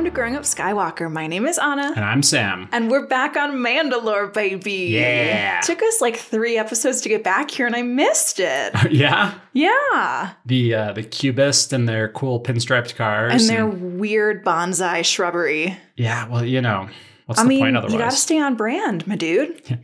Welcome to Growing Up Skywalker. My name is Anna. And I'm Sam. And we're back on Mandalore, baby. Yeah. Took us like three episodes to get back here, and I missed it. yeah. Yeah. The uh, the cubist and their cool pinstriped cars. And their weird bonsai shrubbery. yeah, well, you know, what's I the mean, you gotta stay on brand, my dude.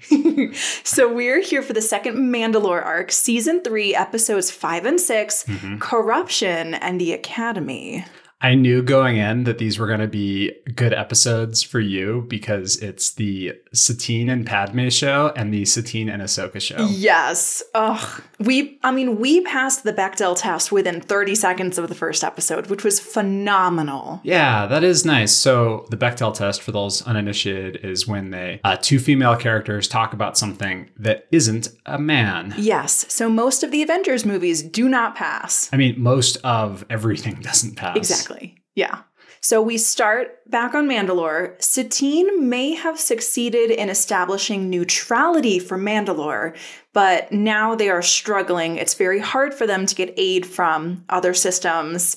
so we're here for the second Mandalore arc, season three, episodes five and 6 Mm-hmm. Corruption and the Academy. I knew going in that these were going to be good episodes for you because it's the Satine and Padme show and the Satine and Ahsoka show. Yes. Ugh. We, I mean, we passed the Bechdel test within 30 seconds of the first episode, which was phenomenal. Yeah, that is nice. So the Bechdel test, for those uninitiated, is when they uh, two female characters talk about something that isn't a man. Yes. So most of the Avengers movies do not pass. I mean, most of everything doesn't pass. Exactly. Yeah. So we start back on Mandalore. Satine may have succeeded in establishing neutrality for Mandalore, but now they are struggling. It's very hard for them to get aid from other systems.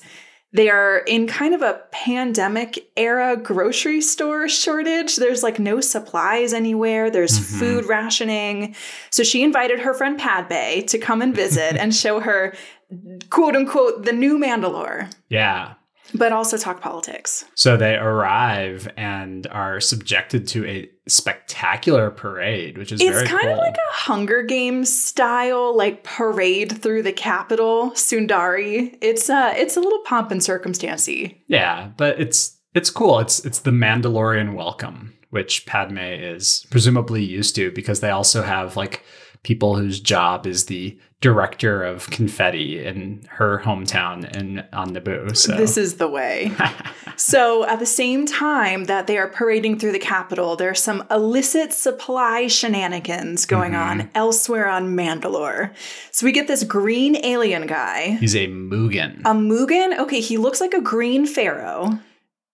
They are in kind of a pandemic era grocery store shortage. There's like no supplies anywhere. There's mm-hmm. food rationing. So she invited her friend Padme to come and visit and show her quote unquote the new Mandalore Yeah. But also talk politics. So they arrive and are subjected to a spectacular parade, which is It's very kind cool. of like a Hunger Games style, like parade through the capital, Sundari. It's uh, it's a little pomp and circumstancey. yeah, but it's it's cool. It's it's the Mandalorian welcome, which Padme is presumably used to because they also have like people whose job is the director of confetti in her hometown and on Naboo. So This is the way. so, at the same time that they are parading through the capital, there's some illicit supply shenanigans going on mm-hmm. elsewhere on Mandalore. So, we get this green alien guy. he's a Moogan. A Moogan? Okay, he looks like a green pharaoh.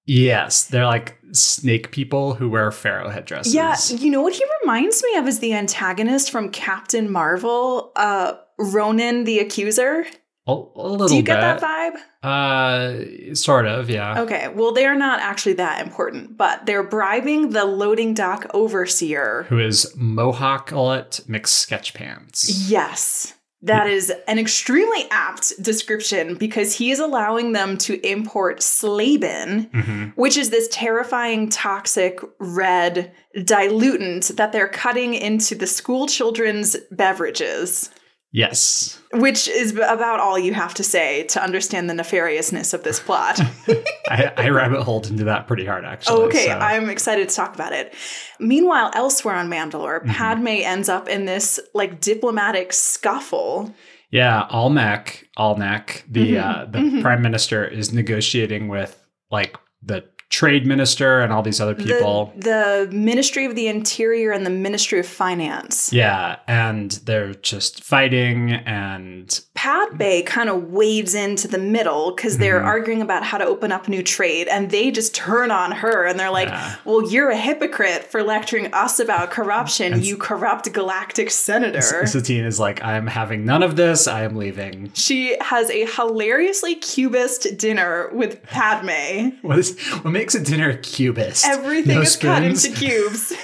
Yes, they're like snake people who wear pharaoh headdresses. Yeah, you know what he reminds me of is the antagonist from Captain Marvel, uh, Ronan the Accuser. a, a little Do you get bit. that vibe? Uh, sort of, yeah. Okay, well, they're not actually that important, but they're bribing the loading dock overseer. Who is Mohawklet McSketchpants? Yes. That is an extremely apt description because he is allowing them to import Slaben, Mhm. which is this terrifying, toxic red dilutant that they're cutting into the school children's beverages. Yes. Which is about all you have to say to understand the nefariousness of this plot. I, I rabbit holed into that pretty hard, actually. Oh, okay, so- I'm excited to talk about it. Meanwhile, elsewhere on Mandalore, Mm-hmm. Padme ends up in this like diplomatic scuffle. yeah, Almec, Almec, the Mhm, uh, the mhm. prime minister, is negotiating with like the trade minister and all these other people. the Ministry of the Interior and the Ministry of Finance. yeah, and they're just fighting, and Padme kind of wades into the middle because they're Mhm. arguing about how to open up new trade, and they just turn on her and they're like, Yeah. "Well, you're a hypocrite for lecturing us about corruption, And- you corrupt galactic senator." Satine is like, "I'm having none of this. I am leaving." She has a hilariously cubist dinner with Padme. What is what makes a dinner cubist? Everything No is cut into cubes.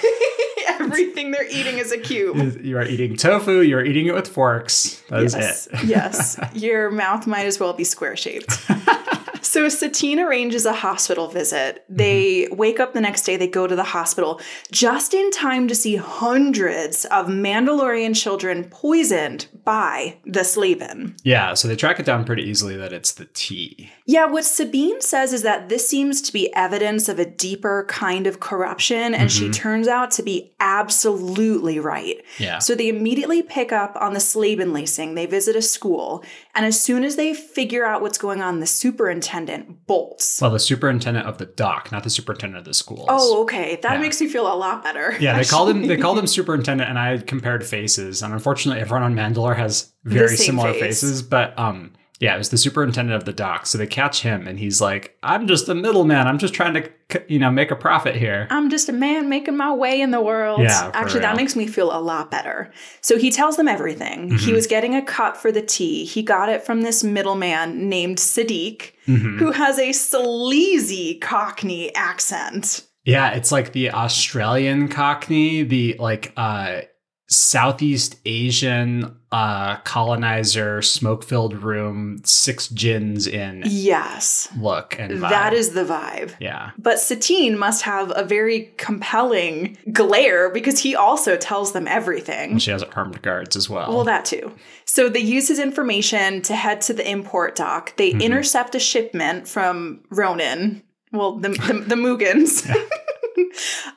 Everything they're eating is a cube. You are eating tofu. You're eating it with forks. That is yes, it. yes. Your mouth might as well be square shaped. So Satine arranges a hospital visit. They mm-hmm. wake up the next day, they go to the hospital just in time to see hundreds of Mandalorian children poisoned by the Slaben. Yeah, so they track it down pretty easily that it's the tea. Yeah, what Satine says is that this seems to be evidence of a deeper kind of corruption, and she mm-hmm. turns out to be absolutely right. Yeah. So they immediately pick up on the Slaben lacing. They visit a school, and as soon as they figure out what's going on, the superintendent bolts. well, the superintendent of the dock, not the superintendent of the schools. oh, okay. That Yeah. makes me feel a lot better. Yeah, they called him they called him superintendent and I compared faces. And unfortunately everyone on Mandalore has very similar face. faces, but um Yeah, it was the superintendent of the dock. So they catch him, and he's like, "I'm just a middleman. I'm just trying to, you know, make a profit here." I'm just a man making my way in the world. Yeah, Actually, that makes me feel a lot better. So he tells them everything. He Mhm. was getting a cut for the tea. He got it from this middleman named Sadiq, Mhm. who has a sleazy Cockney accent. Yeah, it's like the Australian Cockney, the like uh Southeast Asian uh colonizer smoke filled room six gins in Yes, look and vibe. that is the vibe. yeah. But Satine must have a very compelling glare because he also tells them everything. And she has armed guards as well. Well, that too. So they use his information to head to the import dock. They Mhm. intercept a shipment from Ronan. Well, the the, the Moogans.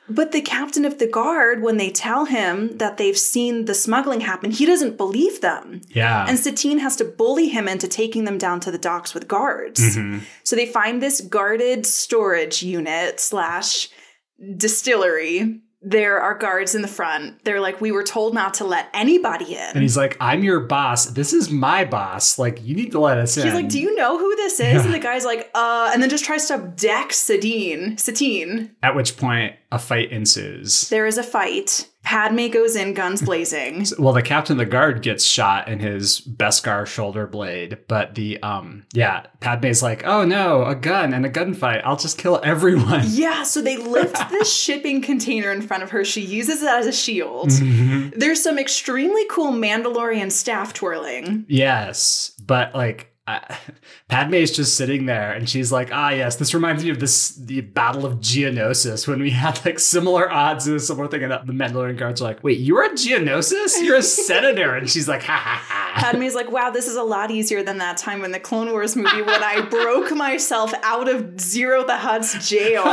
but the captain of the guard, when they tell him that they've seen the smuggling happen, he doesn't believe them. yeah. And Satine has to bully him into taking them down to the docks with guards. Mhm. So they find this guarded storage unit slash distillery. There are guards in the front. They're like, we were told not to let anybody in. And he's like, I'm your boss. This is my boss. Like, you need to let us in. He's like, "Do you know who this is?" Yeah. And the guy's like, "Uh," and then just tries to deck Sadine. Satine. At which point, a fight ensues. There is a fight. Padme goes in, guns blazing. Well, the captain of the guard gets shot in his Beskar shoulder blade, but the um, yeah, Padme's like, oh no, a gun and a gunfight. I'll just kill everyone. yeah, so they lift this shipping container in front of her. She uses it as a shield. Mhm. There's some extremely cool Mandalorian staff twirling. Yes, but like. Uh, is just sitting there, and she's like, "Ah, yes, this reminds me of this the Battle of Geonosis when we had like similar odds and a similar thing." And the Mandalorian guards are like, "Wait, you're a Geonosis? You're a senator?" And she's like, "Ha ha ha." Padme's like, wow, this is a lot easier than that time in the Clone Wars movie when I broke myself out of Ziro the Hutt's jail.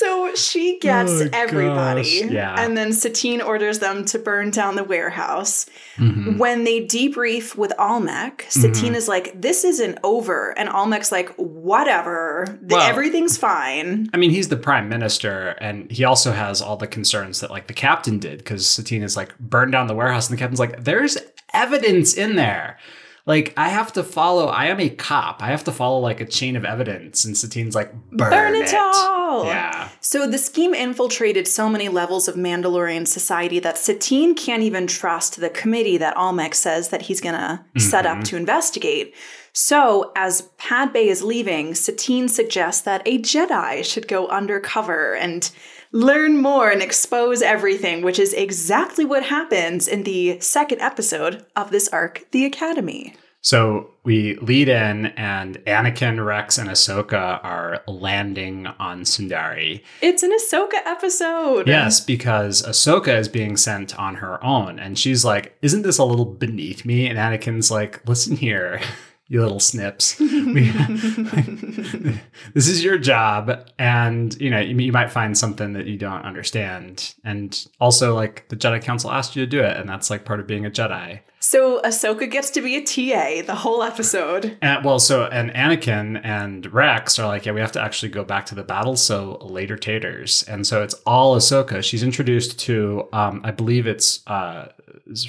So she gets Oh, everybody. gosh, yeah. And then Satine orders them to burn down the warehouse. Mhm. When they debrief with Almec, Mm-hmm. Satine is like, this isn't over. And Almec's like, whatever. Well- Everything's fine. I mean, he's the prime minister, and he also has all the concerns that like the captain did because Satine is like burn down the warehouse, and the captain's like, "There's evidence in there." Like I have to follow. I am a cop. I have to follow like a chain of evidence, and Satine's like, "Burn, Burn it all. Yeah, So the scheme infiltrated so many levels of Mandalorian society that Satine can't even trust the committee that Almec says that he's gonna set up Mhm. to investigate. So as Padme is leaving, Satine suggests that a Jedi should go undercover and learn more and expose everything, which is exactly what happens in the second episode of this arc, The Academy. So we lead in, and Anakin, Rex, and Ahsoka are landing on Sundari. It's an Ahsoka episode. Yes, because Ahsoka is being sent on her own, and she's like, "Isn't this a little beneath me?" And Anakin's like, "Listen here, you little snips. We- this is your job, and you know you, you might find something that you don't understand, and also like the Jedi Council asked you to do it, and that's like part of being a Jedi." So Ahsoka gets to be a TA the whole episode. And well, so and Anakin and Rex are like, yeah, we have to actually go back to the battle. So later taters, and so it's all Ahsoka. She's introduced to, um, I believe it's uh,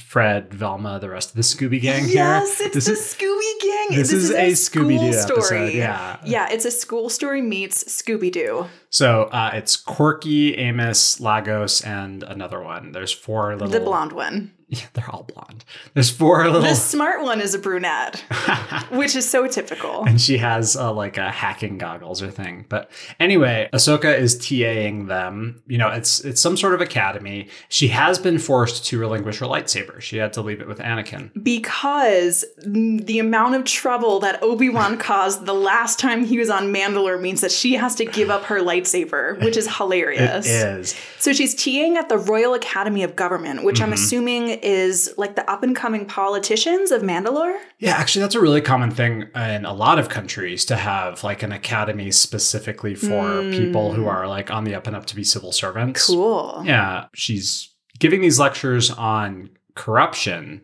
Fred, Velma, the rest of the Scooby Gang Yes, here. it's This the is Scooby Gang. this is a school Scooby-Doo story. episode, yeah. yeah, it's a school story meets Scooby Doo. so uh, it's Korkie, Amis, Lagos, and another one. There's four little. The blonde one. Yeah, they're all blonde. There's four little. The smart one is a brunette, which is so typical. and she has uh, like a hacking goggles or thing. But anyway, Ahsoka is TAing them. You know, it's it's some sort of academy. She has been forced to relinquish her lightsaber. She had to leave it with Anakin. Because the amount of trouble that Obi Wan caused the last time he was on Mandalore means that she has to give up her lightsaber, which is hilarious. It is. So she's TAing at the Royal Academy of Government, which I'm Mhm. assuming is like the up and coming politicians of Mandalore. Yeah, actually, that's a really common thing in a lot of countries to have like an academy specifically for Mm. people who are like on the up and up to be civil servants. Cool. Yeah, she's giving these lectures on corruption.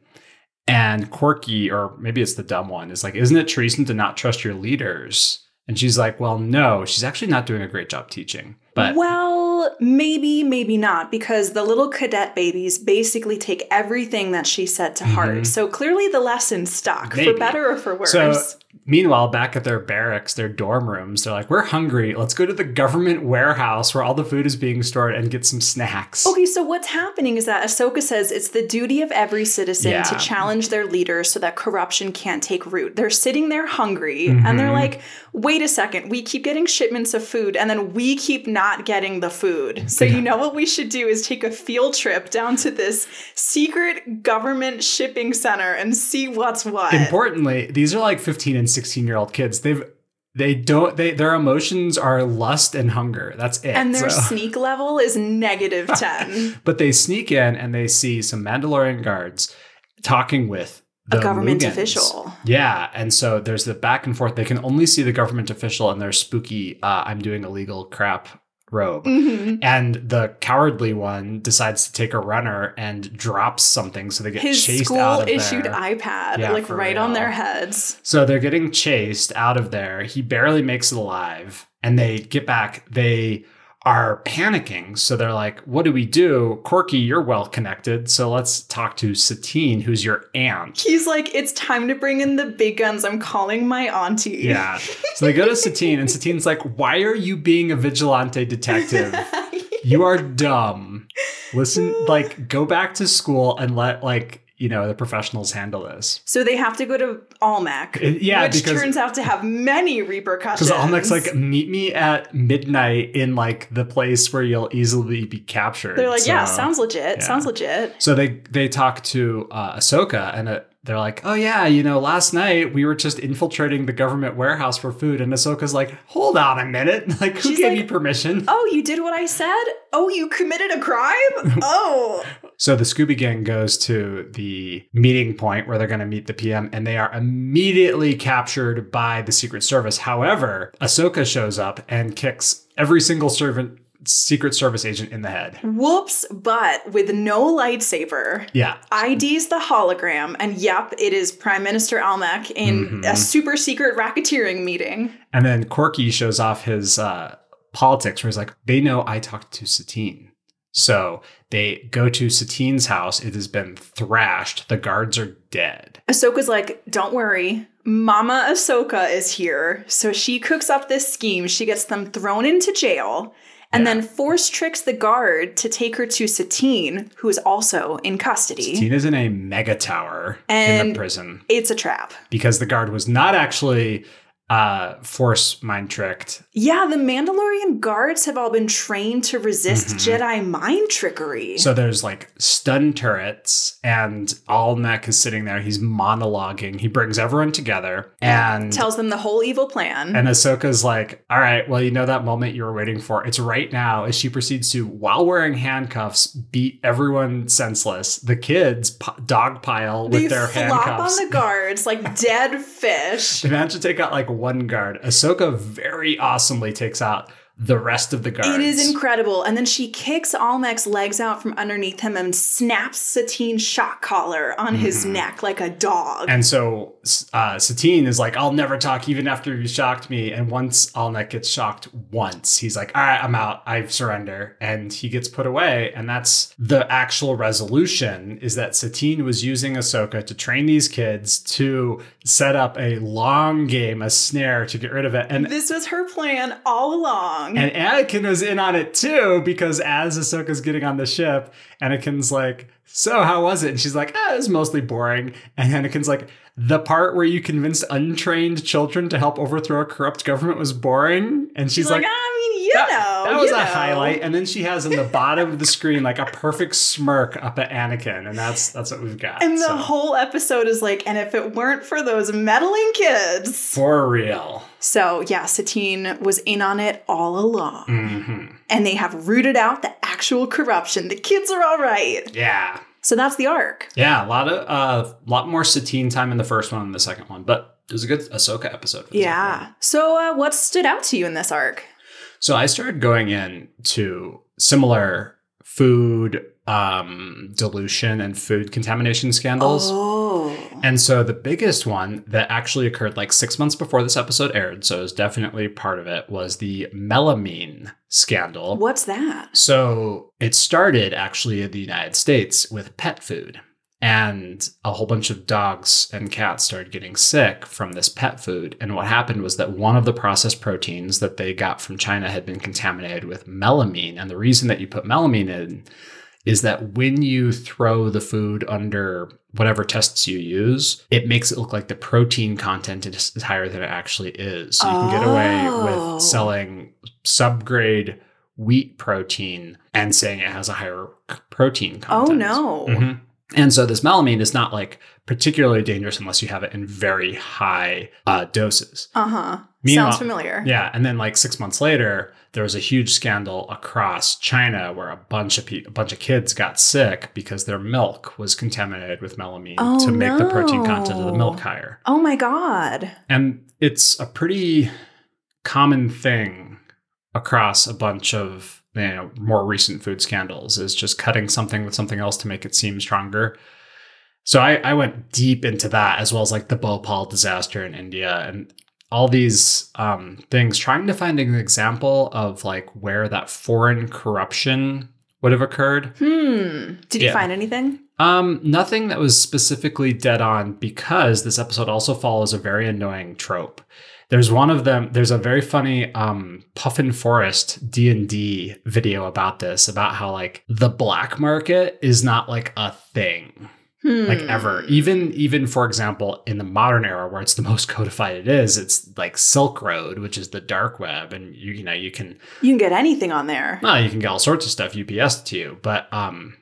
And Korkie, or maybe it's the dumb one, is like, Isn't it treason to not trust your leaders? And she's like, Well, no, she's actually not doing a great job teaching. But well, maybe, maybe not, because the little cadet babies basically take everything that she said to Mhm. heart. So clearly the lesson stuck, Maybe. for better or for worse. So- meanwhile, back at their barracks, their dorm rooms, they're like, "We're hungry. Let's go to the government warehouse where all the food is being stored and get some snacks." Okay, so what's happening is that Ahsoka says it's the duty of every citizen Yeah. to challenge their leader so that corruption can't take root. They're sitting there hungry and they're Mhm. like, wait a second, we keep getting shipments of food and then we keep not getting the food. So, you know what we should do is take a field trip down to this secret government shipping center and see what's what. Importantly, these are like 15 and 16 year old kids. They've they don't they their emotions are lust and hunger. That's it. and their So- sneak level is negative 10. but they sneak in and they see some Mandalorian guards talking with the a government official. Yeah, and so there's the back and forth. They can only see the government official in their spooky uh, "I'm doing illegal crap" robe. Mhm. And the cowardly one decides to take a runner and drops something, so they get His chased out of issued there. iPad, Yeah, like right on their heads. So they're getting chased out of there. He barely makes it alive. And they get back. They are panicking. So they're like, what do we do? Korkie, you're well connected. So let's talk to Satine, who's your aunt. He's like, it's time to bring in the big guns. I'm calling my auntie. Yeah. So they go to Satine, and Satine's like, why are you being a vigilante detective? You are dumb. Listen, like, go back to school and let, like, you know, the professionals handle this. so they have to go to Almec, It- yeah, which because- turns out to have many repercussions. Because Almec's like, meet me at midnight in like the place where you'll easily be captured. they're like, yeah, sounds legit. yeah. Sounds legit. So they they talk to uh, Ahsoka and uh, they're like, oh yeah, you know, last night we were just infiltrating the government warehouse for food, and Ahsoka's like, hold on a minute, like who She's gave like, you permission? Oh, you did what I said? Oh, you committed a crime? Oh. So the Scooby Gang goes to the meeting point where they're going to meet the PM, and they are immediately captured by the Secret Service. However, Ahsoka shows up and kicks every single servant Secret Service agent in the head. Whoops, but with no lightsaber. Yeah, IDs the hologram, and yep, it is Prime Minister Almec in Mhm. a super secret racketeering meeting. and then Korkie shows off his uh, politics, where he's like, "They know I talked to Satine." So they go to Satine's house. It has been thrashed. The guards are dead. Ahsoka's like, don't worry, Mama Ahsoka is here. So she cooks up this scheme. She gets them thrown into jail and Yeah. then force tricks the guard to take her to Satine, who is also in custody. Satine is in a mega tower in And- the prison. It's a trap. because the guard was not actually uh, force mind tricked. Yeah, the Mandalorian guards have all been trained to resist Mhm. Jedi mind trickery. So there's like stun turrets, and Almec is sitting there. He's monologuing. He brings everyone together, and tells them the whole evil plan. and Ahsoka's like, "All right, well, you know that moment you were waiting for. It's right now." As she proceeds to, while wearing handcuffs, beat everyone senseless. The kids p- dogpile with they their flop handcuffs. on the guards like dead fish. They managed to take out like one guard. Ahsoka very awesomely takes out the rest of the guards. It is incredible. And then she kicks Almec's legs out from underneath him and snaps Satine's shock collar on his Mhm. neck like a dog. And so uh, Satine is like, I'll never talk even after you shocked me. And once Almec gets shocked once, he's like, all right, I'm out. I surrender. And he gets put away. And that's the actual resolution is that Satine was using Ahsoka to train these kids to set up a long game, a snare to get rid of it. And this was her plan all along. And Anakin was in on it too, because as Ahsoka's getting on the ship, Anakin's like, So, how was it? And she's like, Ah, it was mostly boring. And Anakin's like, The part where you convinced untrained children to help overthrow a corrupt government was boring. And she's, She's like, like, mean, you that, know. that was a know." highlight. And then she has in the bottom of the screen like a perfect smirk up at Anakin. And that's that's what we've got. And the So, whole episode is like, and if it weren't for those meddling kids. for real. So, yeah, Satine was in on it all along. hmm And they have rooted out the actual corruption. The kids are all right. Yeah. So that's the arc. Yeah, a lot of uh, lot more Satine time in the first one than the second one, but it was a good Ahsoka episode. Yeah. So, uh, what stood out to you in this arc? So I started going in to similar food um, dilution and food contamination scandals. Oh. And so the biggest one that actually occurred like six months before this episode aired, so it was definitely part of it, was the melamine scandal. What's that? So it started actually in the United States with pet food. And a whole bunch of dogs and cats started getting sick from this pet food. And what happened was that one of the processed proteins that they got from China had been contaminated with melamine. And the reason that you put melamine in is that when you throw the food under whatever tests you use, it makes it look like the protein content is higher than it actually is. So you can get away Oh. with selling subgrade wheat protein and saying it has a higher protein content. Oh content. no. Mhm. And so this melamine is not like particularly dangerous unless you have it in very high uh, doses. Uh huh. Sounds familiar. Yeah, and then like six months later, there was a huge scandal across China where a bunch of pe- a bunch of kids got sick because their milk was contaminated with melamine Oh, to make the protein content of the milk higher. Oh my god. And it's a pretty common thing across a bunch of you know more recent food scandals is just cutting something with something else to make it seem stronger. So I, I went deep into that as well as like the Bhopal disaster in India and all these um, things, trying to find an example of like where that foreign corruption would have occurred. Hmm. Did you Yeah. find anything? Um, nothing that was specifically dead on because this episode also follows a very annoying trope. There's one of them. There's a very funny um, Puffin Forest D and D video about this, about how like the black market is not like a thing Hmm. like ever. Even even for example, in the modern era where it's the most codified it is, it's like Silk Road, which is the dark web, and you you know you can You can get anything on there. well, you can get all sorts of stuff UPS to you, but um,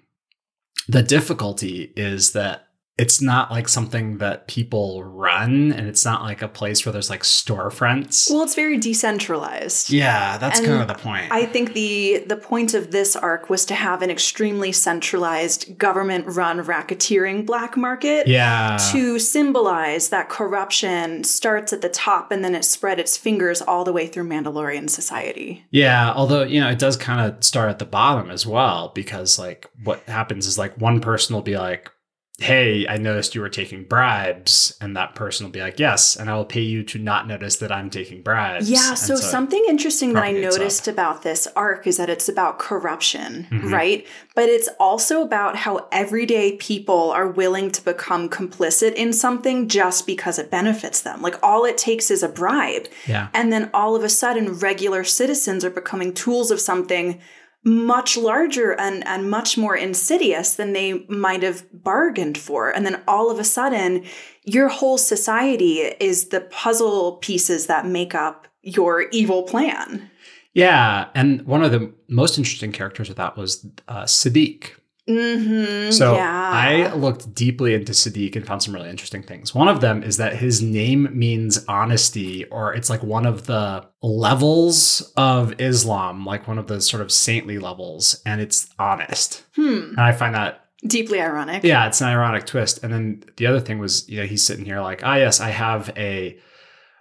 the difficulty is that it's not like something that people run, and it's not like a place where there's like storefronts. Well, it's very decentralized. yeah, that's And kind of the point. I think the the point of this arc was to have an extremely centralized government-run racketeering black market yeah, to symbolize that corruption starts at the top and then it spread its fingers all the way through Mandalorian society. Yeah, although you know it does kind of start at the bottom as well because like what happens is like one person will be like, "Hey, I noticed you were taking bribes," and that person will be like, "Yes, and I will pay you to not notice that I'm taking bribes." Yeah, And so, something interesting that I noticed about this arc is that it's about corruption, Mhm. right? But it's also about how everyday people are willing to become complicit in something just because it benefits them. Like all it takes is a bribe. yeah, And then all of a sudden, regular citizens are becoming tools of something much larger and, and much more insidious than they might have bargained for. And then all of a sudden, your whole society is the puzzle pieces that make up your evil plan. yeah, and one of the most interesting characters of that was uh, Sadiq. Mm-hmm. So yeah. I looked deeply into Sadiq and found some really interesting things. One of them is that his name means honesty, or it's like one of the levels of Islam, like one of the sort of saintly levels, and it's honest. hmm. And I find that, Deeply ironic. yeah, it's an ironic twist. And then the other thing was, you know, he's sitting here like, ah, yes, I have a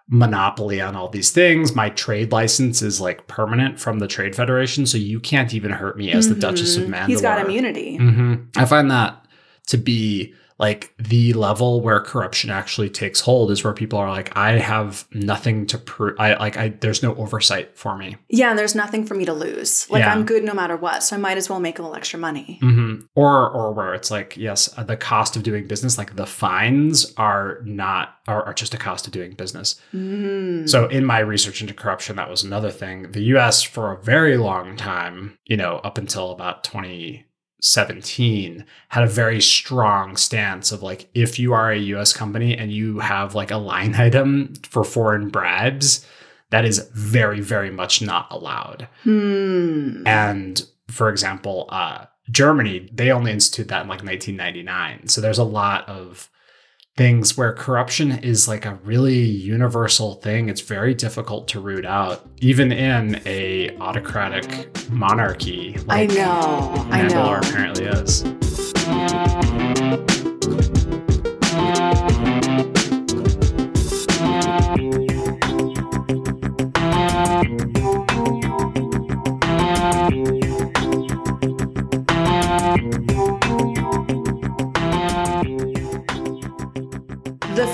monopoly on all these things. My trade license is like permanent from the Trade Federation, so you can't even hurt me as the Duchess of. Mandalore. He's got immunity. hmm I find that to be like the level where corruption actually takes hold is where people are like, I have nothing to prove. I like, I there's no oversight for me. Yeah, and there's nothing for me to lose. Like Yeah. I'm good no matter what, so I might as well make a little extra money. hmm Or or where it's like, yes, uh, the cost of doing business, like the fines are not are, are just a cost of doing business. Mm. So in my research into corruption, that was another thing. The U.S. for a very long time, you know, up until about 2017, had a very strong stance of like, if you are a U.S. company and you have like a line item for foreign bribes, that is very, very much not allowed. Hmm. And for example, uh, Germany, they only instituted that in like 1999. So there's a lot of things where corruption is like a really universal thing. It's very difficult to root out, even in a autocratic monarchy. I Like know. I know. Apparently is.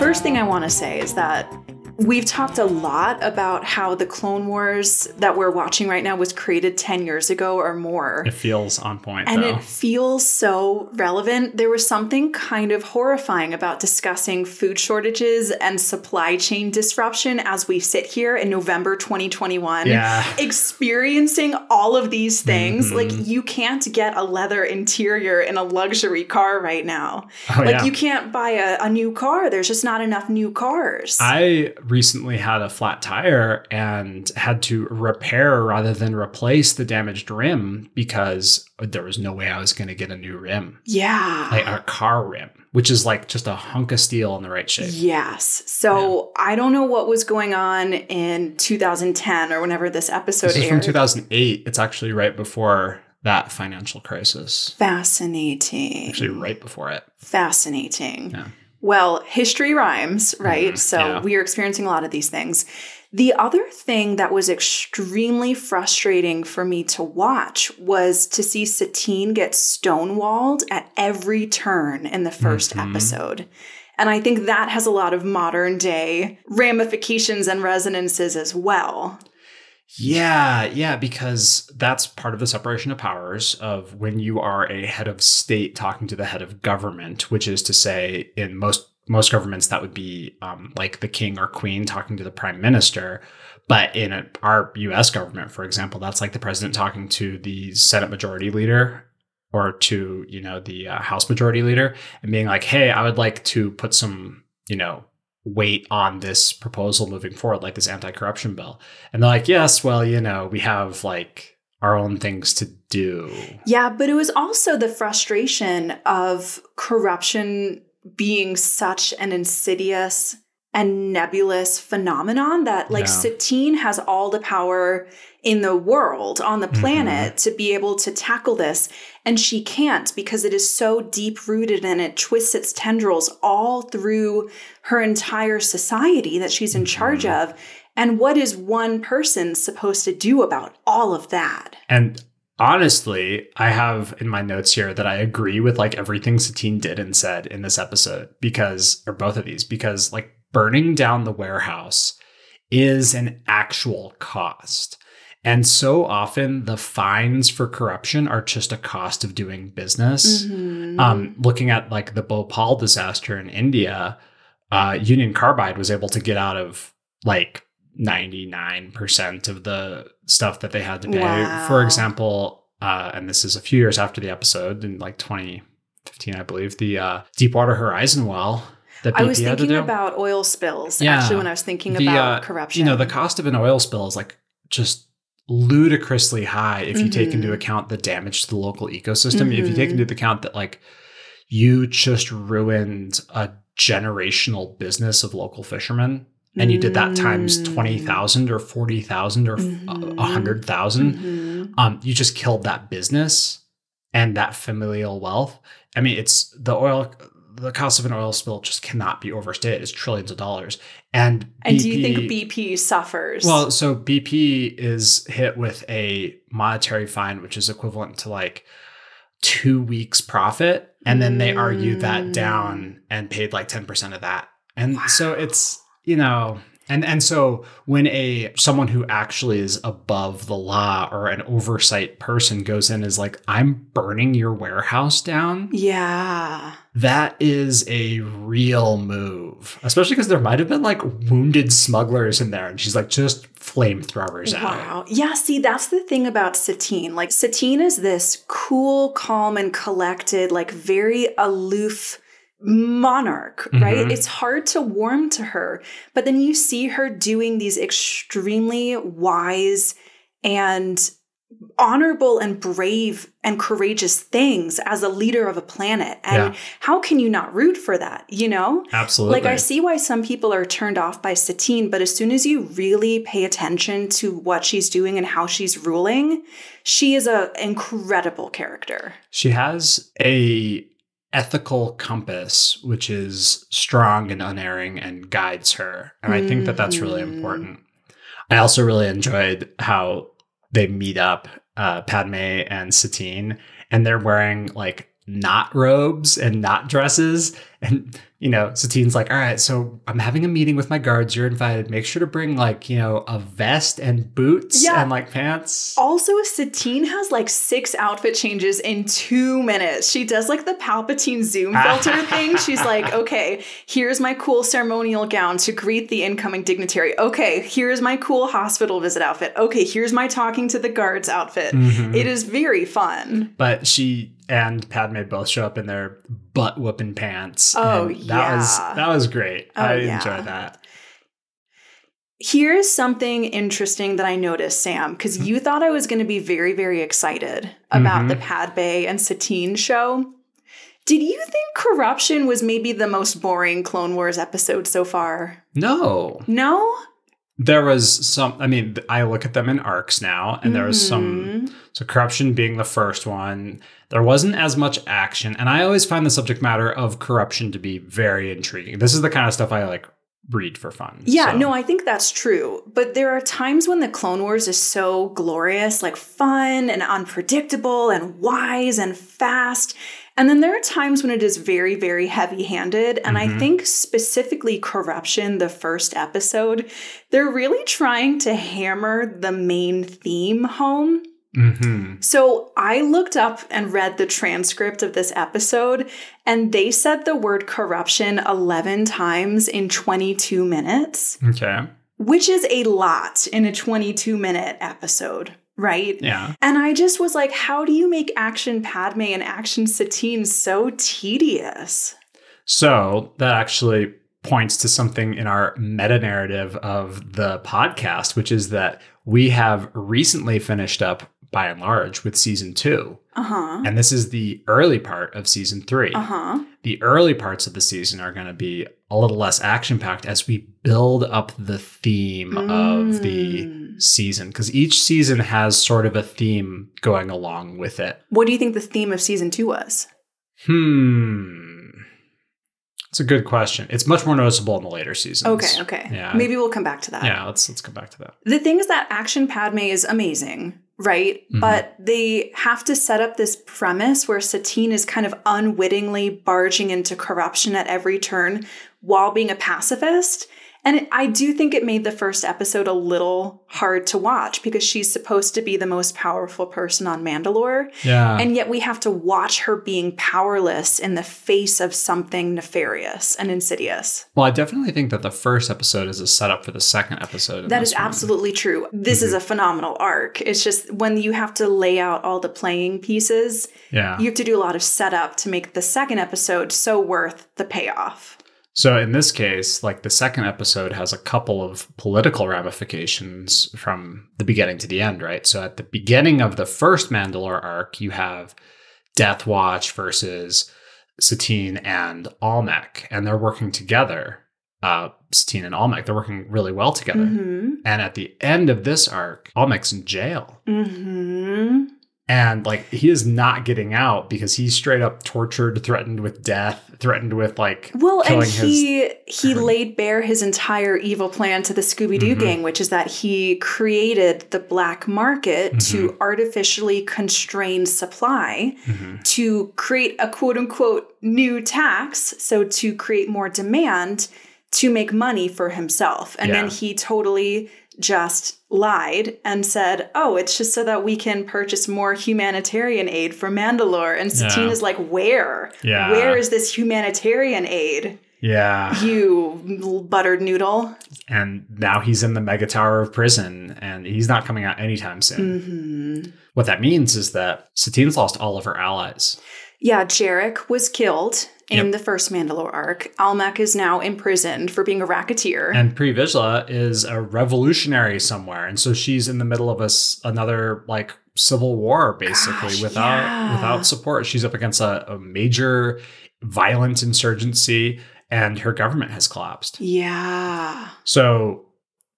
first thing I want to say is that We've talked a lot about how the Clone Wars that we're watching right now was created 10 years ago or more. It feels on point. And though. it feels so relevant. There was something kind of horrifying about discussing food shortages and supply chain disruption as we sit here in November 2021. Yeah. Experiencing all of these things. Mhm. Like, you can't get a leather interior in a luxury car right now. Oh, like, yeah. you can't buy a, a new car. There's just not enough new cars. I recently had a flat tire and had to repair rather than replace the damaged rim because there was no way I was going to get a new rim, yeah. like a car rim, which is like just a hunk of steel in the right shape. Yes. So I don't know what was going on in 2010 or whenever this episode This is from 2008. It's actually right before that financial crisis. Fascinating. Actually, right before it. Fascinating. Yeah. Well, history rhymes, right? Mhm, So yeah. we are experiencing a lot of these things. The other thing that was extremely frustrating for me to watch was to see Satine get stonewalled at every turn in the 1st Mhm. episode. And I think that has a lot of modern day ramifications and resonances as well. Yeah, yeah, because that's part of the separation of powers of when you are a head of state talking to the head of government, which is to say, in most most governments that would be um, like the king or queen talking to the prime minister. But in a, our U.S. government, for example, that's like the president talking to the Senate Majority Leader or to you know the uh, House Majority Leader and being like, "Hey, I would like to put some you know weight on this proposal moving forward, like this anti-corruption bill." And they're like, yes, well, you know, we have like our own things to do. Yeah, but it was also the frustration of corruption being such an insidious and nebulous phenomenon that like Yeah. Satine has all the power in the world on the Mm-hmm. planet to be able to tackle this and she can't because it is so deep rooted and it twists its tendrils all through her entire society that she's in charge Mhm. of and what is one person supposed to do about all of that And honestly, I have in my notes here that I agree with like everything Satine did and said in this episode because, or both of these, because like burning down the warehouse is an actual cost. And so often the fines for corruption are just a cost of doing business. Mhm. um, looking at like the Bhopal disaster in India, uh, Union Carbide was able to get out of like 99% of the stuff that they had to pay. Wow. For example, uh, and this is a few years after the episode in like 2015, I believe, the uh, Deepwater Horizon well I was thinking about oil spills Yeah. actually when I was thinking The, about uh, corruption. you know, the cost of an oil spill is like just ludicrously high if you take into Mhm. account the damage to the local ecosystem. If you take Mhm. into account that like you just ruined a generational business of local fishermen and you did that times Mm. 20,000 or 40,000 or Mhm. a 100,000 Mhm. um, you just killed that business and that familial wealth. I mean, it's the oil, the cost of an oil spill just cannot be overstated. It's trillions of dollars. And, And do you think BP suffers? well, so BP is hit with a monetary fine, which is equivalent to like two weeks profit. And then they argued that Mm. down and paid like 10% of that. And so it's, you know, and and so when a someone who actually is above the law or an oversight person goes in is like, I'm burning your warehouse down, yeah. that is a real move. Especially because there might have been like wounded smugglers in there. And she's like, just flamethrowers out. Wow. Yeah, see, that's the thing about Satine. Like, Satine is this cool, calm, and collected, like very aloof monarch, right? Mhm. It's hard to warm to her. But then you see her doing these extremely wise and honorable and brave and courageous things as a leader of a planet. And Yeah. how can you not root for that, you know? Absolutely. Like I see why some people are turned off by Satine, but as soon as you really pay attention to what she's doing and how she's ruling, she is a incredible character. She has a ethical compass which is strong and unerring and guides her. And I think that that's really Mhm. important. I also really enjoyed how they meet up, uh, Padme and Satine, and they're wearing like not robes and not dresses. And, you know, Satine's like, all right, so I'm having a meeting with my guards. You're invited. Make sure to bring like, you know, a vest and boots Yeah. and like pants. Also, Satine has like six outfit changes in two minutes. She does like the Palpatine Zoom filter thing. She's like, okay, here's my cool ceremonial gown to greet the incoming dignitary. Okay, here's my cool hospital visit outfit. Okay, here's my talking to the guards outfit. Mhm. It is very fun. But she and Padme both show up in their butt whooping pants. Oh, and that was that was great. Oh, I yeah. enjoyed that. Here's something interesting that I noticed, Sam, because Mm-hmm. you thought I was going to be very, very excited about Mhm. the Padme and Satine show. Did you think corruption was maybe the most boring Clone Wars episode so far? No, No? There was some. I mean, I look at them in arcs now, and there was some. Mhm. So corruption being the first one, there wasn't as much action, and I always find the subject matter of corruption to be very intriguing. This is the kind of stuff I like read for fun. Yeah, So- no, I think that's true. But there are times when the Clone Wars is so glorious, like fun and unpredictable and wise and fast. And then there are times when it is very, very heavy handed. And I Mhm. think specifically Corruption, the first episode, they're really trying to hammer the main theme home. Mhm. So I looked up and read the transcript of this episode, and they said the word corruption 11 times in 22 minutes Okay. which is a lot in a 22 minute episode, right? Yeah. And I just was like, how do you make action Padme and action Satine so tedious? So that actually points to something in our meta narrative of the podcast, which is that we have recently finished up by and large with season two. Uh huh. And this is the early part of season three. Uh huh. The early parts of the season are going to be a little less action packed as we build up the theme of the Mm. season because each season has sort of a theme going along with it. What do you think the theme of season two was? Hmm. It's a good question. It's much more noticeable in the later seasons. Okay, okay. Yeah. Maybe we'll come back to that. Yeah, let's let's come back to that. The thing is that action Padme is amazing, right? Mhm. But they have to set up this premise where Satine is kind of unwittingly barging into corruption at every turn while being a pacifist. And I do think it made the first episode a little hard to watch because she's supposed to be the most powerful person on Mandalore. Yeah. And yet we have to watch her being powerless in the face of something nefarious and insidious. well, I definitely think that the first episode is a setup for the second episode. That is one. absolutely true. This is mhm. a phenomenal arc. It's just when you have to lay out all the playing pieces, Yeah. you have to do a lot of setup to make the second episode so worth the payoff. So in this case, like the second episode has a couple of political ramifications from the beginning to the end, right? So at the beginning of the first Mandalore arc, you have Death Watch versus Satine and Almec, and they're working together. Uh, Satine and Almec, they're working really well together. Mm-hmm. And at the end of this arc, Almec's in jail. Mm-hmm. And like he is not getting out because he's straight up tortured, threatened with death, threatened with like Well, and killing his he he laid bare his entire evil plan to the Scooby Doo Mhm. gang, which is that he created the black market to Mm-hmm. artificially constrain supply Mhm. to create a quote unquote new tax, so to create more demand to make money for himself. And then he totally just lied and said, Oh, it's just so that we can purchase more humanitarian aid for Mandalore. And Satine Yeah. is like, Where? Yeah. Where is this humanitarian aid? Yeah. You buttered noodle. And now he's in the mega tower of prison and he's not coming out anytime soon. hmm What that means is that Satine's lost all of her allies. Yeah, Jarek was killed in Yep. the first Mandalore arc. Almec is now imprisoned for being a racketeer. And Pre Vizsla is a revolutionary somewhere. And so she's in the middle of a, another like civil war basically Gosh, without yeah. without support. She's up against a, a major violent insurgency and her government has collapsed. yeah. So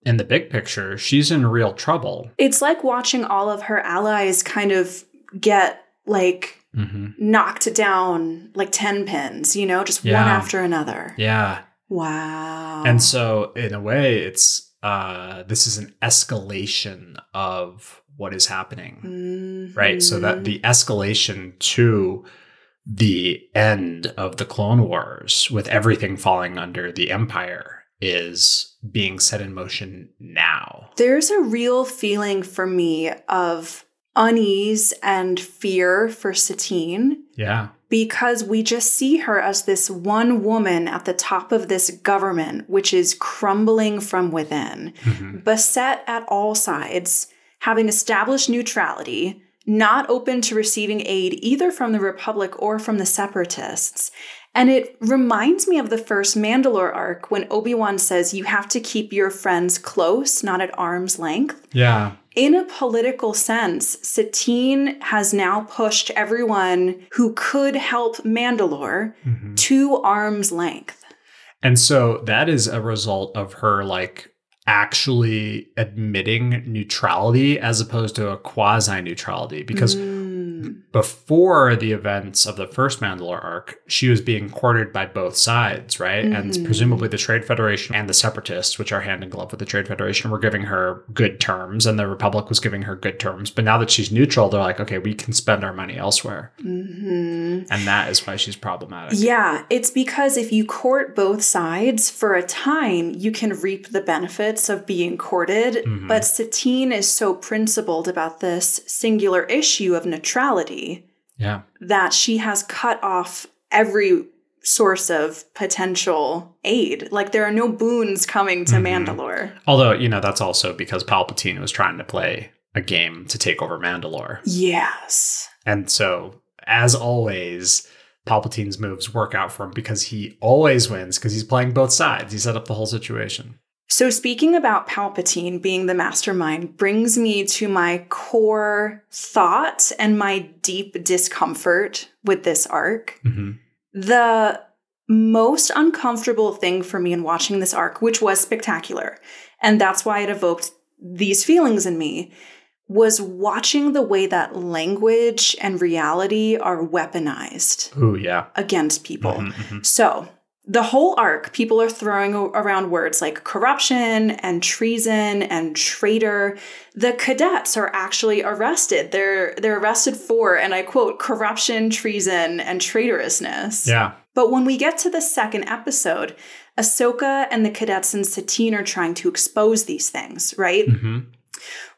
in the big picture, she's in real trouble. It's like watching all of her allies kind of get like hmm knocked down like 10 pins, you know, just one after another. Yeah. Wow. And so, in a way, it's uh, this is an escalation of what is happening, right? So that Mhm. the escalation to the end of the Clone Wars, with everything falling under the Empire, is being set in motion now. There's a real feeling for me of unease and fear for Satine Yeah. because we just see her as this one woman at the top of this government, which is crumbling from within, Mhm. beset at all sides, having established neutrality, not open to receiving aid either from the Republic or from the Separatists. And it reminds me of the first Mandalore arc when Obi Wan says you have to keep your friends close, not at arm's length. Yeah. In a political sense, Satine has now pushed everyone who could help Mandalore Mhm. to arm's length. And so that is a result of her like actually admitting neutrality as opposed to a quasi neutrality because Mm. before the events of the first Mandalore arc, she was being courted by both sides, right? And Mhm. presumably the Trade Federation and the Separatists, which are hand in glove with the Trade Federation, were giving her good terms, and the Republic was giving her good terms. But now that she's neutral, they're like, okay, we can spend our money elsewhere. Mhm. And that is why she's problematic. Yeah, it's because if you court both sides for a time, you can reap the benefits of being courted. Mhm. But Satine is so principled about this singular issue of neutrality Yeah. that she has cut off every source of potential aid. Like there are no boons coming to Mhm. Mandalore. Although, you know, that's also because Palpatine was trying to play a game to take over Mandalore. Yes. And so, as always, Palpatine's moves work out for him because he always wins because he's playing both sides. He set up the whole situation. So, speaking about Palpatine being the mastermind brings me to my core thought and my deep discomfort with this arc. hmm The most uncomfortable thing for me in watching this arc, which was spectacular, and that's why it evoked these feelings in me, was watching the way that language and reality are weaponized Ooh, yeah. against people. Mhm, mhm. So, the whole arc, people are throwing around words like corruption and treason and traitor. The cadets are actually arrested. They're they're arrested for, and I quote, corruption, treason, and traitorousness. Yeah. But when we get to the second episode, Ahsoka and the cadets and Satine are trying to expose these things, right? hmm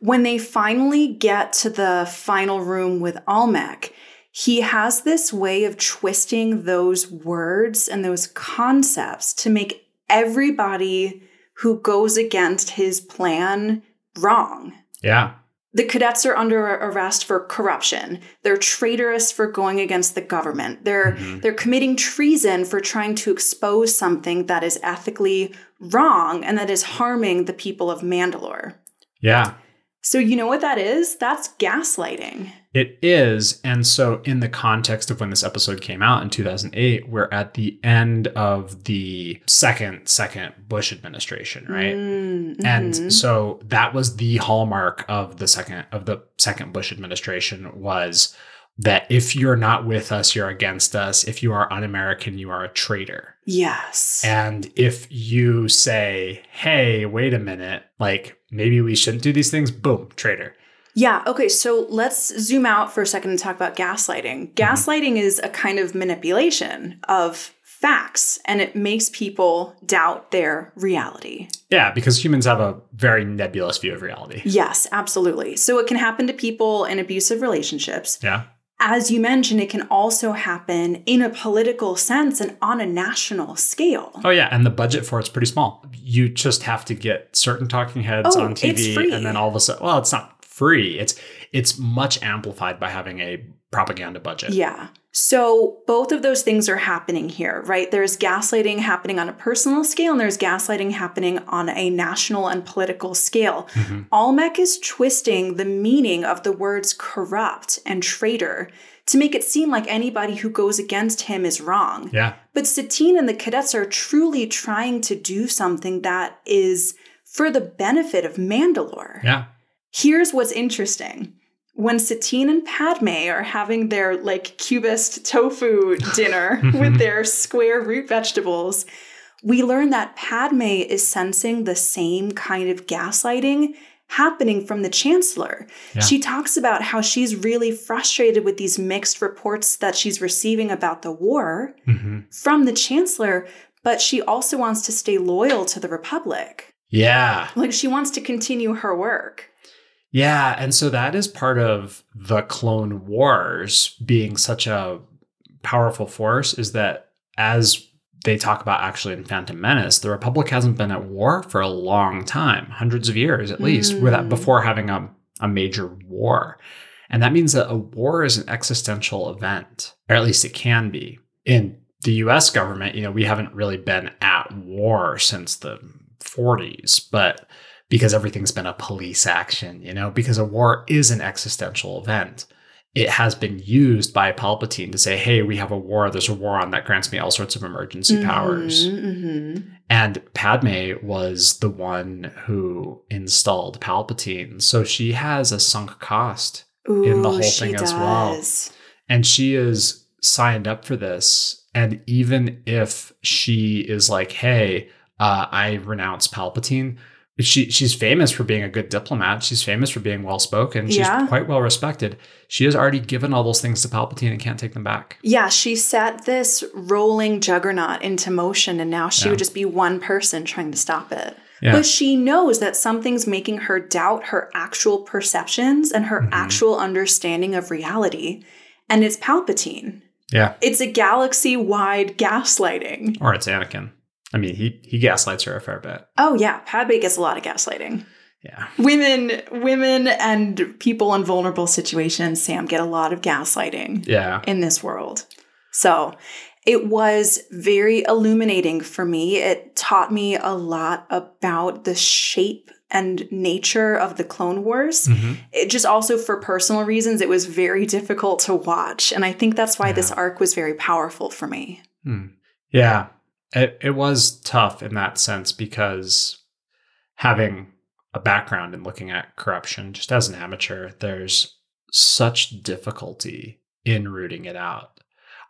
when they finally get to the final room with Almec, he has this way of twisting those words and those concepts to make everybody who goes against his plan wrong. Yeah. The cadets are under arrest for corruption. They're traitorous for going against the government. They're Mhm. they're committing treason for trying to expose something that is ethically wrong and that is harming the people of Mandalore. Yeah. So you know what that is? That's gaslighting. It is. And so, in the context of when this episode came out in 2008, we're at the end of the second, second Bush administration, right? Mm, mhm. And so that was the hallmark of the second of the second Bush administration was that if you're not with us, you're against us. If you are un-American, you are a traitor. yes. And if you say, "Hey, wait a minute, like maybe we shouldn't do these things," boom, traitor. Yeah. Okay. So let's zoom out for a second and talk about gaslighting. Mm-hmm. Gaslighting is a kind of manipulation of facts, and it makes people doubt their reality. Yeah, because humans have a very nebulous view of reality. Yes, absolutely. So it can happen to people in abusive relationships. Yeah. As you mentioned, it can also happen in a political sense and on a national scale. Oh yeah, and the budget for it's pretty small. You just have to get certain talking heads Oh, on TV, and then all of a sudden, well, it's not free. It's it's much amplified by having a propaganda budget. Yeah. So both of those things are happening here, right? There's gaslighting happening on a personal scale and there's gaslighting happening on a national and political scale. Mhm. Almec is twisting the meaning of the words corrupt and traitor to make it seem like anybody who goes against him is wrong. Yeah. But Satine and the cadets are truly trying to do something that is for the benefit of Mandalore. Yeah. Here's what's interesting. When Satine and Padme are having their like cubist tofu dinner with their square root vegetables, we learn that Padme is sensing the same kind of gaslighting happening from the chancellor. Yeah. She talks about how she's really frustrated with these mixed reports that she's receiving about the war hmm from the chancellor, but she also wants to stay loyal to the republic. Yeah. Like she wants to continue her work. Yeah, and so that is part of the Clone Wars being such a powerful force is that as they talk about actually in Phantom Menace, the Republic hasn't been at war for a long time, hundreds of years at least, Mm. without before having a, a major war. And that means that a war is an existential event, or at least it can be. In the US government, you know, we haven't really been at war since the 40s, but because everything's been a police action, you know, because a war is an existential event. It has been used by Palpatine to say, hey, we have a war. There's a war on that grants me all sorts of emergency powers. Mhm, And Padme was the one who installed Palpatine. So she has a sunk cost. mhm. in the whole thing as well. And she is signed up for this. And even if she is like, hey, uh, I renounce Palpatine, she she's famous for being a good diplomat. She's famous for being well spoken. She's Yeah. quite well respected. She has already given all those things to Palpatine and can't take them back. Yeah, she set this rolling juggernaut into motion, and now she Yeah. would just be one person trying to stop it. Yeah. But she knows that something's making her doubt her actual perceptions and her Mhm. actual understanding of reality. And it's Palpatine. Yeah. It's a galaxy wide gaslighting. Or it's Anakin. I mean, he he gaslights her a fair bit. Oh, yeah, Padme gets a lot of gaslighting. Yeah. Women, women, and people in vulnerable situations, Sam, get a lot of gaslighting. Yeah. in this world. So it was very illuminating for me. It taught me a lot about the shape and nature of the Clone Wars. Mhm. It just also, for personal reasons, it was very difficult to watch. And I think that's why this arc was very powerful for me. Hmm. Yeah, it it was tough in that sense because having a background in looking at corruption, just as an amateur, there's such difficulty in rooting it out.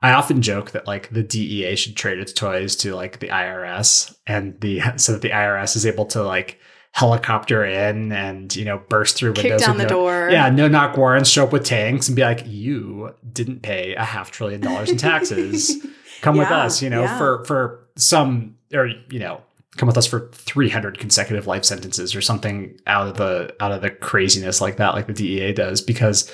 I often joke that like the DEA should trade its toys to like the IRS and the so that the IRS is able to like helicopter in and you know burst through Kick windows down the no- door. yeah, no knock warrants show up with tanks and be like, you didn't pay a half trillion dollars in taxes. Come with us, you know, yeah. for for some or you know, come with us for 300 consecutive life sentences or something out of the out of the craziness like that like the DEA does because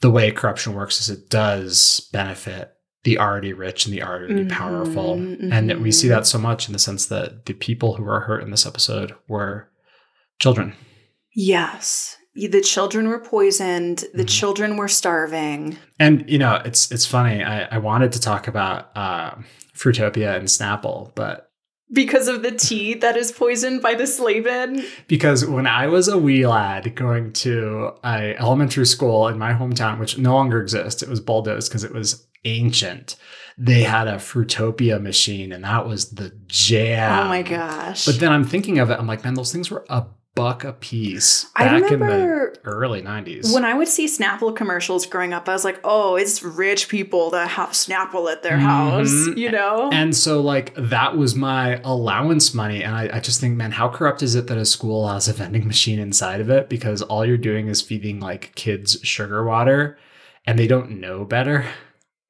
the way corruption works is it does benefit the already rich and the already Mhm, powerful. And we see mhm. that so much in the sense that the people who were hurt in this episode were children. Yes. The children were poisoned. The Mhm. children were starving. And you know, it's it's funny. I, I wanted to talk about uh, Fruitopia and Snapple, but Because of the tea that is poisoned by the Slaben. because when I was a wee lad going to a elementary school in my hometown, which no longer exists, it was bulldozed because it was ancient. They had a Fruitopia machine, and that was the jam. oh my gosh. But then I'm thinking of it. I'm like, man, those things were a buck a piece I back in remember the early '90s. When I would see Snapple commercials growing up, I was like, oh, it's rich people that have Snapple at their house, Mhm. you know? And so, like, that was my allowance money. And I, I just think, man, how corrupt is it that a school has a vending machine inside of it? Because all you're doing is feeding, like, kids sugar water and they don't know better.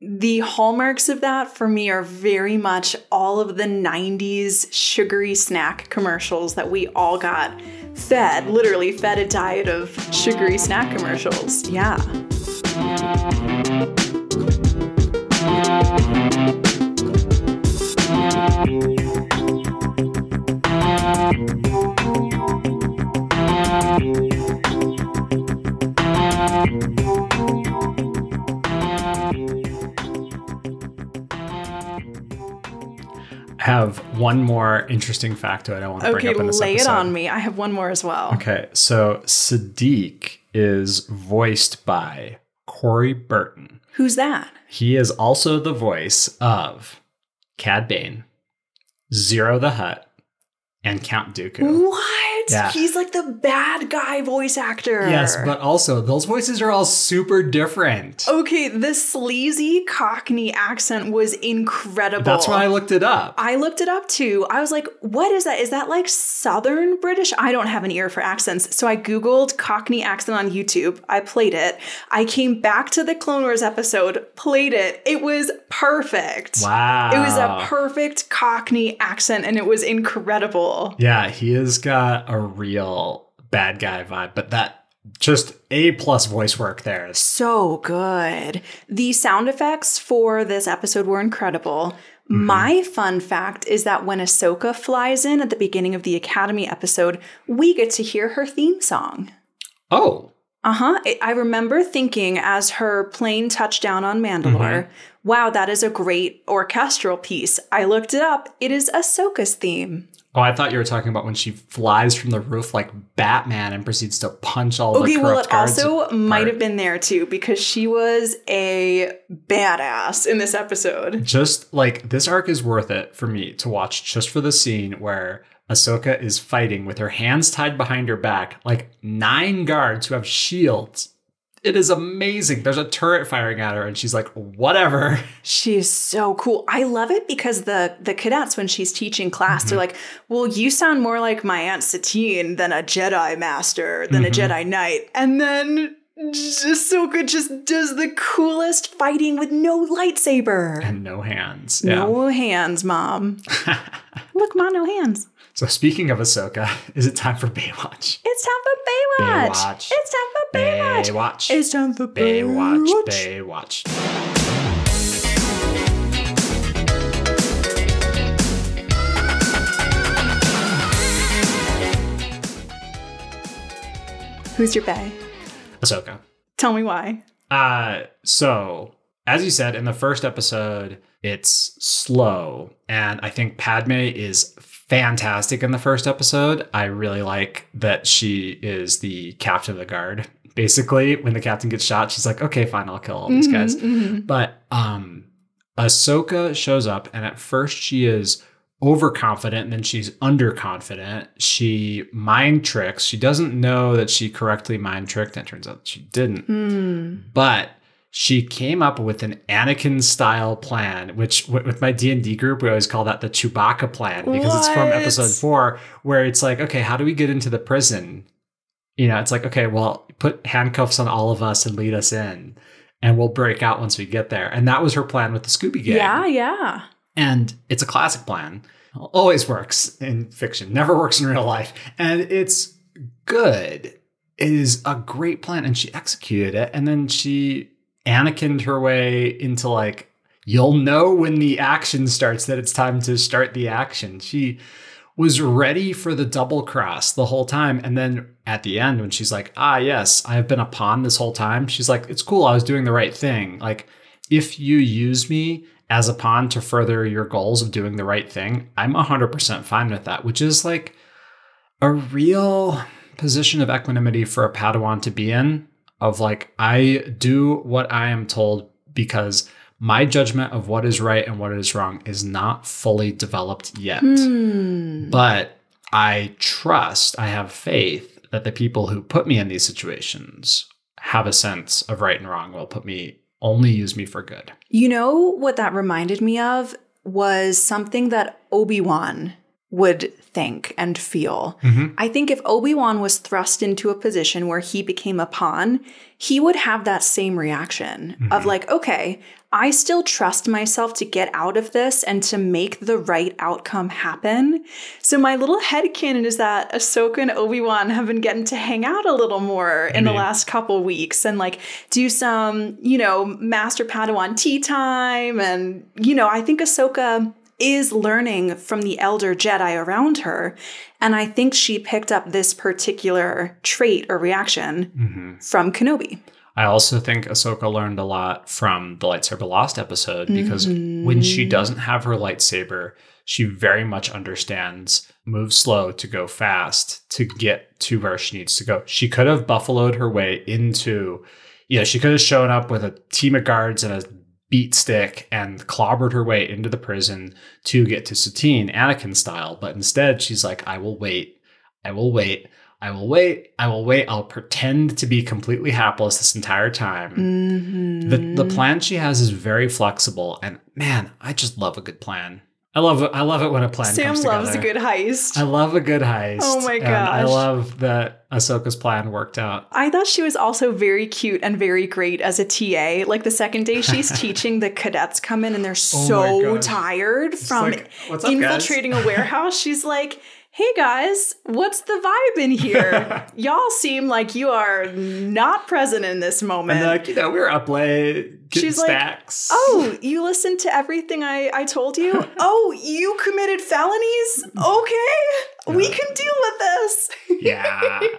The hallmarks of that for me are very much all of the 90s sugary snack commercials that we all got fed, literally fed a diet of sugary snack commercials. Yeah. Have one more interesting factoid I want to bring Okay, up in this lay it on me. I have one more as well. Okay, so Sadiq is voiced by Corey Burton. Who's that? He is also the voice of Cad Bane, Ziro the Hutt, and Count Dooku. What? Yeah. He's like the bad guy voice actor. Yes, but also those voices are all super different. Okay, the sleazy Cockney accent was incredible. That's why I looked it up. I looked it up too. I was like, what is that? Is that like Southern British? I don't have an ear for accents. So I Googled Cockney accent on YouTube. I played it. I came back to the Clone Wars episode, played it. It was perfect. Wow. It was a perfect Cockney accent and it was incredible. Yeah, he has got a real bad guy vibe, but that just A plus voice work there. is- So good. The sound effects for this episode were incredible. My fun fact is that when Ahsoka flies in at the beginning of the Academy episode, we get to hear her theme song. Oh, Uh huh. I remember thinking as her plane touched down on Mandalore, wow, that is a great orchestral piece. I looked it up. It is Ahsoka's theme. Oh, I thought you were talking about when she flies from the roof like Batman and proceeds to punch all Okay, the well, it guards. also might have been there too because she was a badass in this episode. just like this arc is worth it for me to watch just for the scene where Ahsoka is fighting with her hands tied behind her back, like nine guards who have shields. It is amazing. There's a turret firing at her, and she's like, whatever. She is so cool. I love it because the the cadets when she's teaching class, they're mm-hmm. like, "Well, you sound more like my aunt Satine than a Jedi master, than a mm-hmm. Jedi knight." And then Ahsoka just does the coolest fighting with no lightsaber, And no hands. Yeah. no hands, mom. Look, ma, no hands. So speaking of Ahsoka, is it time for Baywatch? It's time for Baywatch. Baywatch. It's time for Baywatch. Baywatch. It's time for Baywatch. Baywatch. Baywatch. Who's your bay? Ahsoka. Tell me why. Uh, so as you said in the first episode, it's slow, and I think Padme is fantastic in the first episode. I really like that she is the captain of the guard. Basically, when the captain gets shot, she's like, "Okay, fine, I'll kill all these guys." But um, Ahsoka shows up, and at first she is overconfident, and then she's underconfident. She mind tricks. She doesn't know that she correctly mind tricked, and it turns out she didn't Hmm. but she came up with an Anakin style plan, which with my D and D group we always call that the Chewbacca plan because it's from episode four, where it's like, okay, how do we get into the prison? You know, it's like, okay, well, put handcuffs on all of us and lead us in, and we'll break out once we get there. And that was her plan with the Scooby Gang. Yeah, yeah. And it's a classic plan. Always works in fiction, never works in real life. And it's good. It is a great plan. And she executed it. And then she Anakined her way into like, you'll know when the action starts that it's time to start the action. She was ready for the double cross the whole time. And then at the end, when she's like, ah, yes, I have been a pawn this whole time, she's like, it's cool. I was doing the right thing. Like, if you use me as a pawn to further your goals of doing the right thing, I'm 100% fine with that, which is like a real position of equanimity for a Padawan to be in. Of like, I do what I am told because my judgment of what is right and what is wrong is not fully developed yet. Hmm. But I trust, I have faith that the people who put me in these situations have a sense of right and wrong, will put me only use me for good. You know what that reminded me of was something that Obi-Wan would think and feel. Mm-hmm. I think if Obi-Wan was thrust into a position where he became a pawn, he would have that same reaction of mm-hmm. like, okay, I still trust myself to get out of this and to make the right outcome happen. So my little headcanon is that Ahsoka and Obi-Wan have been getting to hang out a little more in the last couple weeks and like do some, you know, Master Padawan tea time. And, you know, I think Ahsoka is learning from the elder Jedi around her. And I think she picked up this particular trait or reaction mm-hmm. from Kenobi. I also think Ahsoka learned a lot from the Lightsaber Lost episode because when she mm-hmm. doesn't have her lightsaber, she very much understands move slow to go fast to get to where she needs to go. She could have buffaloed her way into, you know, she could have shown up with a team of guards and a beat stick and clobbered her way into the prison to get to Satine, Anakin style. But instead, she's like, I will wait. I will wait. I will wait. I will wait. I'll pretend to be completely hapless this entire time. Mhm. The the plan she has is very flexible, and man, I just love a good plan. I love it. I love it when a plan Sam loves a good heist. I love a good heist. Oh my and I love that Ahsoka's plan worked out. I thought she was also very cute and very great as a TA. Like the second day she's teaching, the cadets come in and they're Oh so gosh. tired from like, What's up, guys?" infiltrating a warehouse. She's like, hey guys, what's the vibe in here? Y'all seem like you are not present in this moment. And like, you know, we were up late, She's like. Oh, you listened to everything I, I told you? oh, you committed felonies? Okay, we can deal with this. yeah.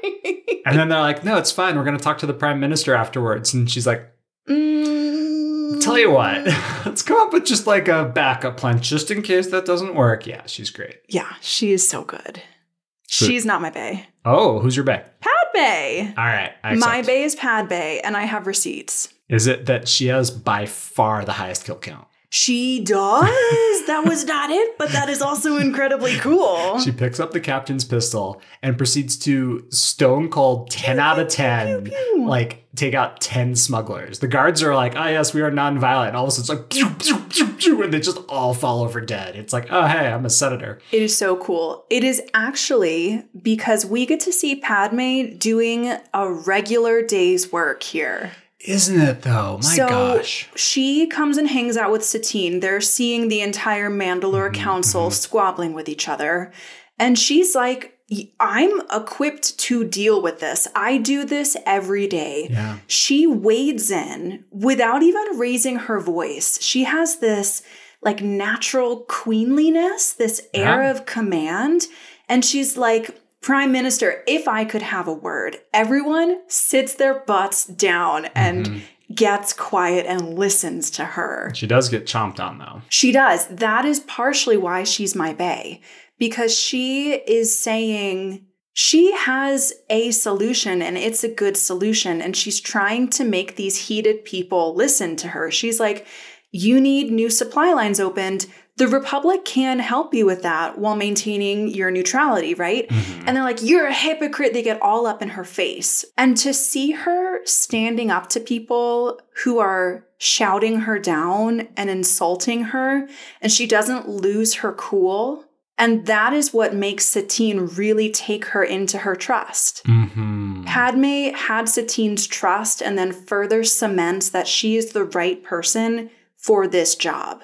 And then they're like, no, it's fine. We're going to talk to the prime minister afterwards. And she's like, Mm. Tell you what, let's come up with just like a backup plan just in case that doesn't work. Yeah, she's great. Yeah, she is so good. So- She's not my bae. Oh, who's your bae? Pad Bay. All right. My bae is Pad Bay, and I have receipts. Is it that she has by far the highest kill count? She does. that was not it, but that is also incredibly cool. She picks up the captain's pistol and proceeds to stone cold 10 out of 10, pew. like take out 10 smugglers. The guards are like, oh, yes, we are nonviolent. And all of a sudden it's like, pew, pew, pew, and they just all fall over dead. It's like, oh, hey, I'm a senator. It is so cool. It is actually because we get to see Padme doing a regular day's work here. Isn't it though? My so gosh. she comes and hangs out with Satine. They're seeing the entire Mandalore Mhm, council mhm. squabbling with each other. And she's like, I'm equipped to deal with this. I do this every day. Yeah. She wades in without even raising her voice. She has this like natural queenliness, this air Yeah. of command. And she's like, Prime Minister, if I could have a word, everyone sits their butts down and Mhm. gets quiet and listens to her. She does get chomped on though. She does. That is partially why she's my bae, because she is saying she has a solution and it's a good solution. And she's trying to make these heated people listen to her. She's like, you need new supply lines opened. The Republic can help you with that while maintaining your neutrality, right? Mhm. And they're like, You're a hypocrite. They get all up in her face. And to see her standing up to people who are shouting her down and insulting her, and she doesn't lose her cool. And that is what makes Satine really take her into her trust. Mhm. Padme had Satine's trust and then further cements that she is the right person for this job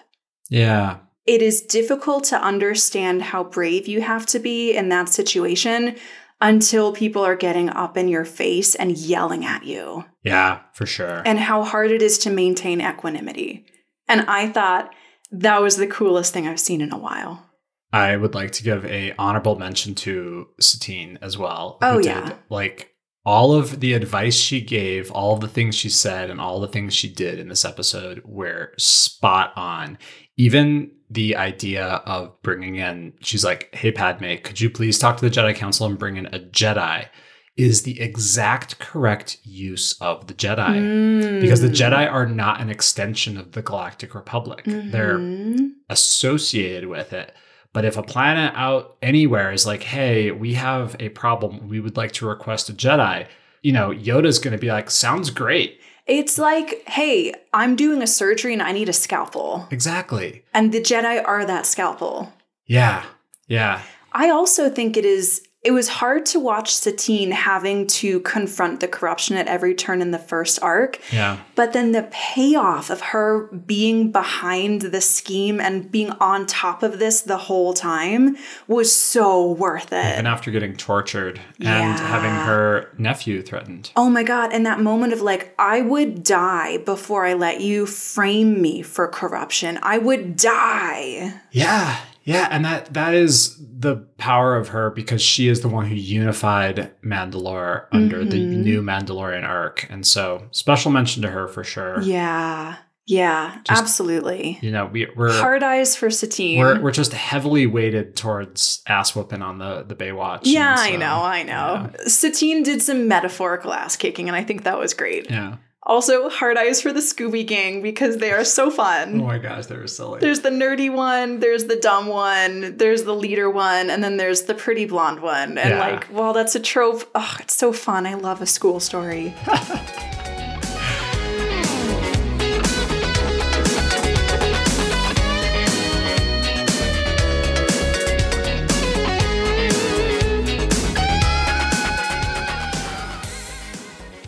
Yeah. It is difficult to understand how brave you have to be in that situation until people are getting up in your face and yelling at you, Yeah, for sure. and how hard it is to maintain equanimity. And I thought that was the coolest thing I've seen in a while. I would like to give a honorable mention to Satine as well. Oh, yeah. did, like all of the advice she gave, all of the things she said, and all the things she did in this episode were spot on. Even the idea of bringing in, she's like, "Hey Padme, could you please talk to the Jedi Council and bring in a Jedi?" Is the exact correct use of the Jedi. Because the Mm. Jedi are not an extension of the Galactic Republic. They're Mhm. associated with it. But if a planet out anywhere is like, hey, we have a problem, we would like to request a Jedi, you know, Yoda's going to be like, sounds great. It's like, hey, I'm doing a surgery and I need a scalpel. Exactly. And the Jedi are that scalpel. Yeah. Yeah. I also think it is it was hard to watch Satine having to confront the corruption at every turn in the first arc, Yeah. but then the payoff of her being behind the scheme and being on top of this the whole time was so worth it. Even after getting tortured and Yeah. having her nephew threatened. Oh my God. And that moment of like, I would die before I let you frame me for corruption. I would die. Yeah. Yeah, and that that is the power of her because she is the one who unified Mandalore under the Mhm. new Mandalorian arc. And so special mention to her for sure. Yeah. Yeah. Just- absolutely. You know, we, we're Hard eyes for Satine. We're we're just heavily weighted towards ass whooping on the the Baywatch. Yeah, and I know, I know. Satine did some metaphorical ass kicking, and I think that was great. Yeah. Also, hard eyes for the Scooby Gang because they are so fun. Oh my gosh, they were silly. There's the nerdy one, there's the dumb one, there's the leader one, and then there's the pretty blonde one. And Yeah. like, well, that's a trope. Oh, it's so fun. I love a school story.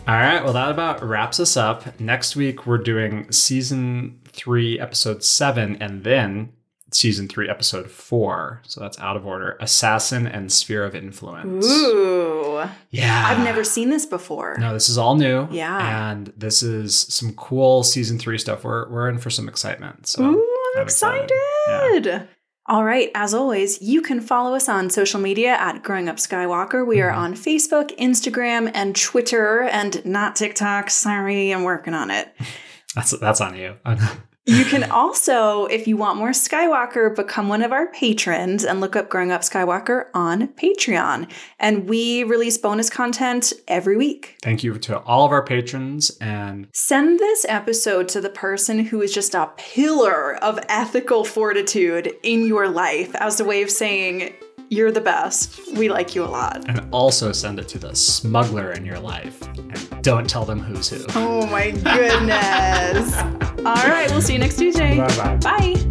All right, well, that about wraps us up. Next week, we're doing season three, episode seven, and then season three, episode four. So that's out of order Assassin and Sphere of Influence. Ooh. Yeah. I've never seen this before. No, this is all new. Yeah. And this is some cool season three stuff. We're, we're in for some excitement. So Ooh, I'm, I'm excited. excited. All right, as always, you can follow us on social media at Growing Up Skywalker. We are Mhm. on Facebook, Instagram, and Twitter, and not TikTok. Sorry, I'm working on it. that's, that's on you. You can also, if you want more Skywalker, become one of our patrons and look up Growing Up Skywalker on Patreon. And we release bonus content every week. Thank you to all of our patrons. And Send this episode to the person who is just a pillar of ethical fortitude in your life as a way of saying, You're the best. We like you a lot. and also send it to the smuggler in your life. And don't tell them who's who. Oh my goodness. All right, we'll see you next Tuesday. Bye-bye. Bye.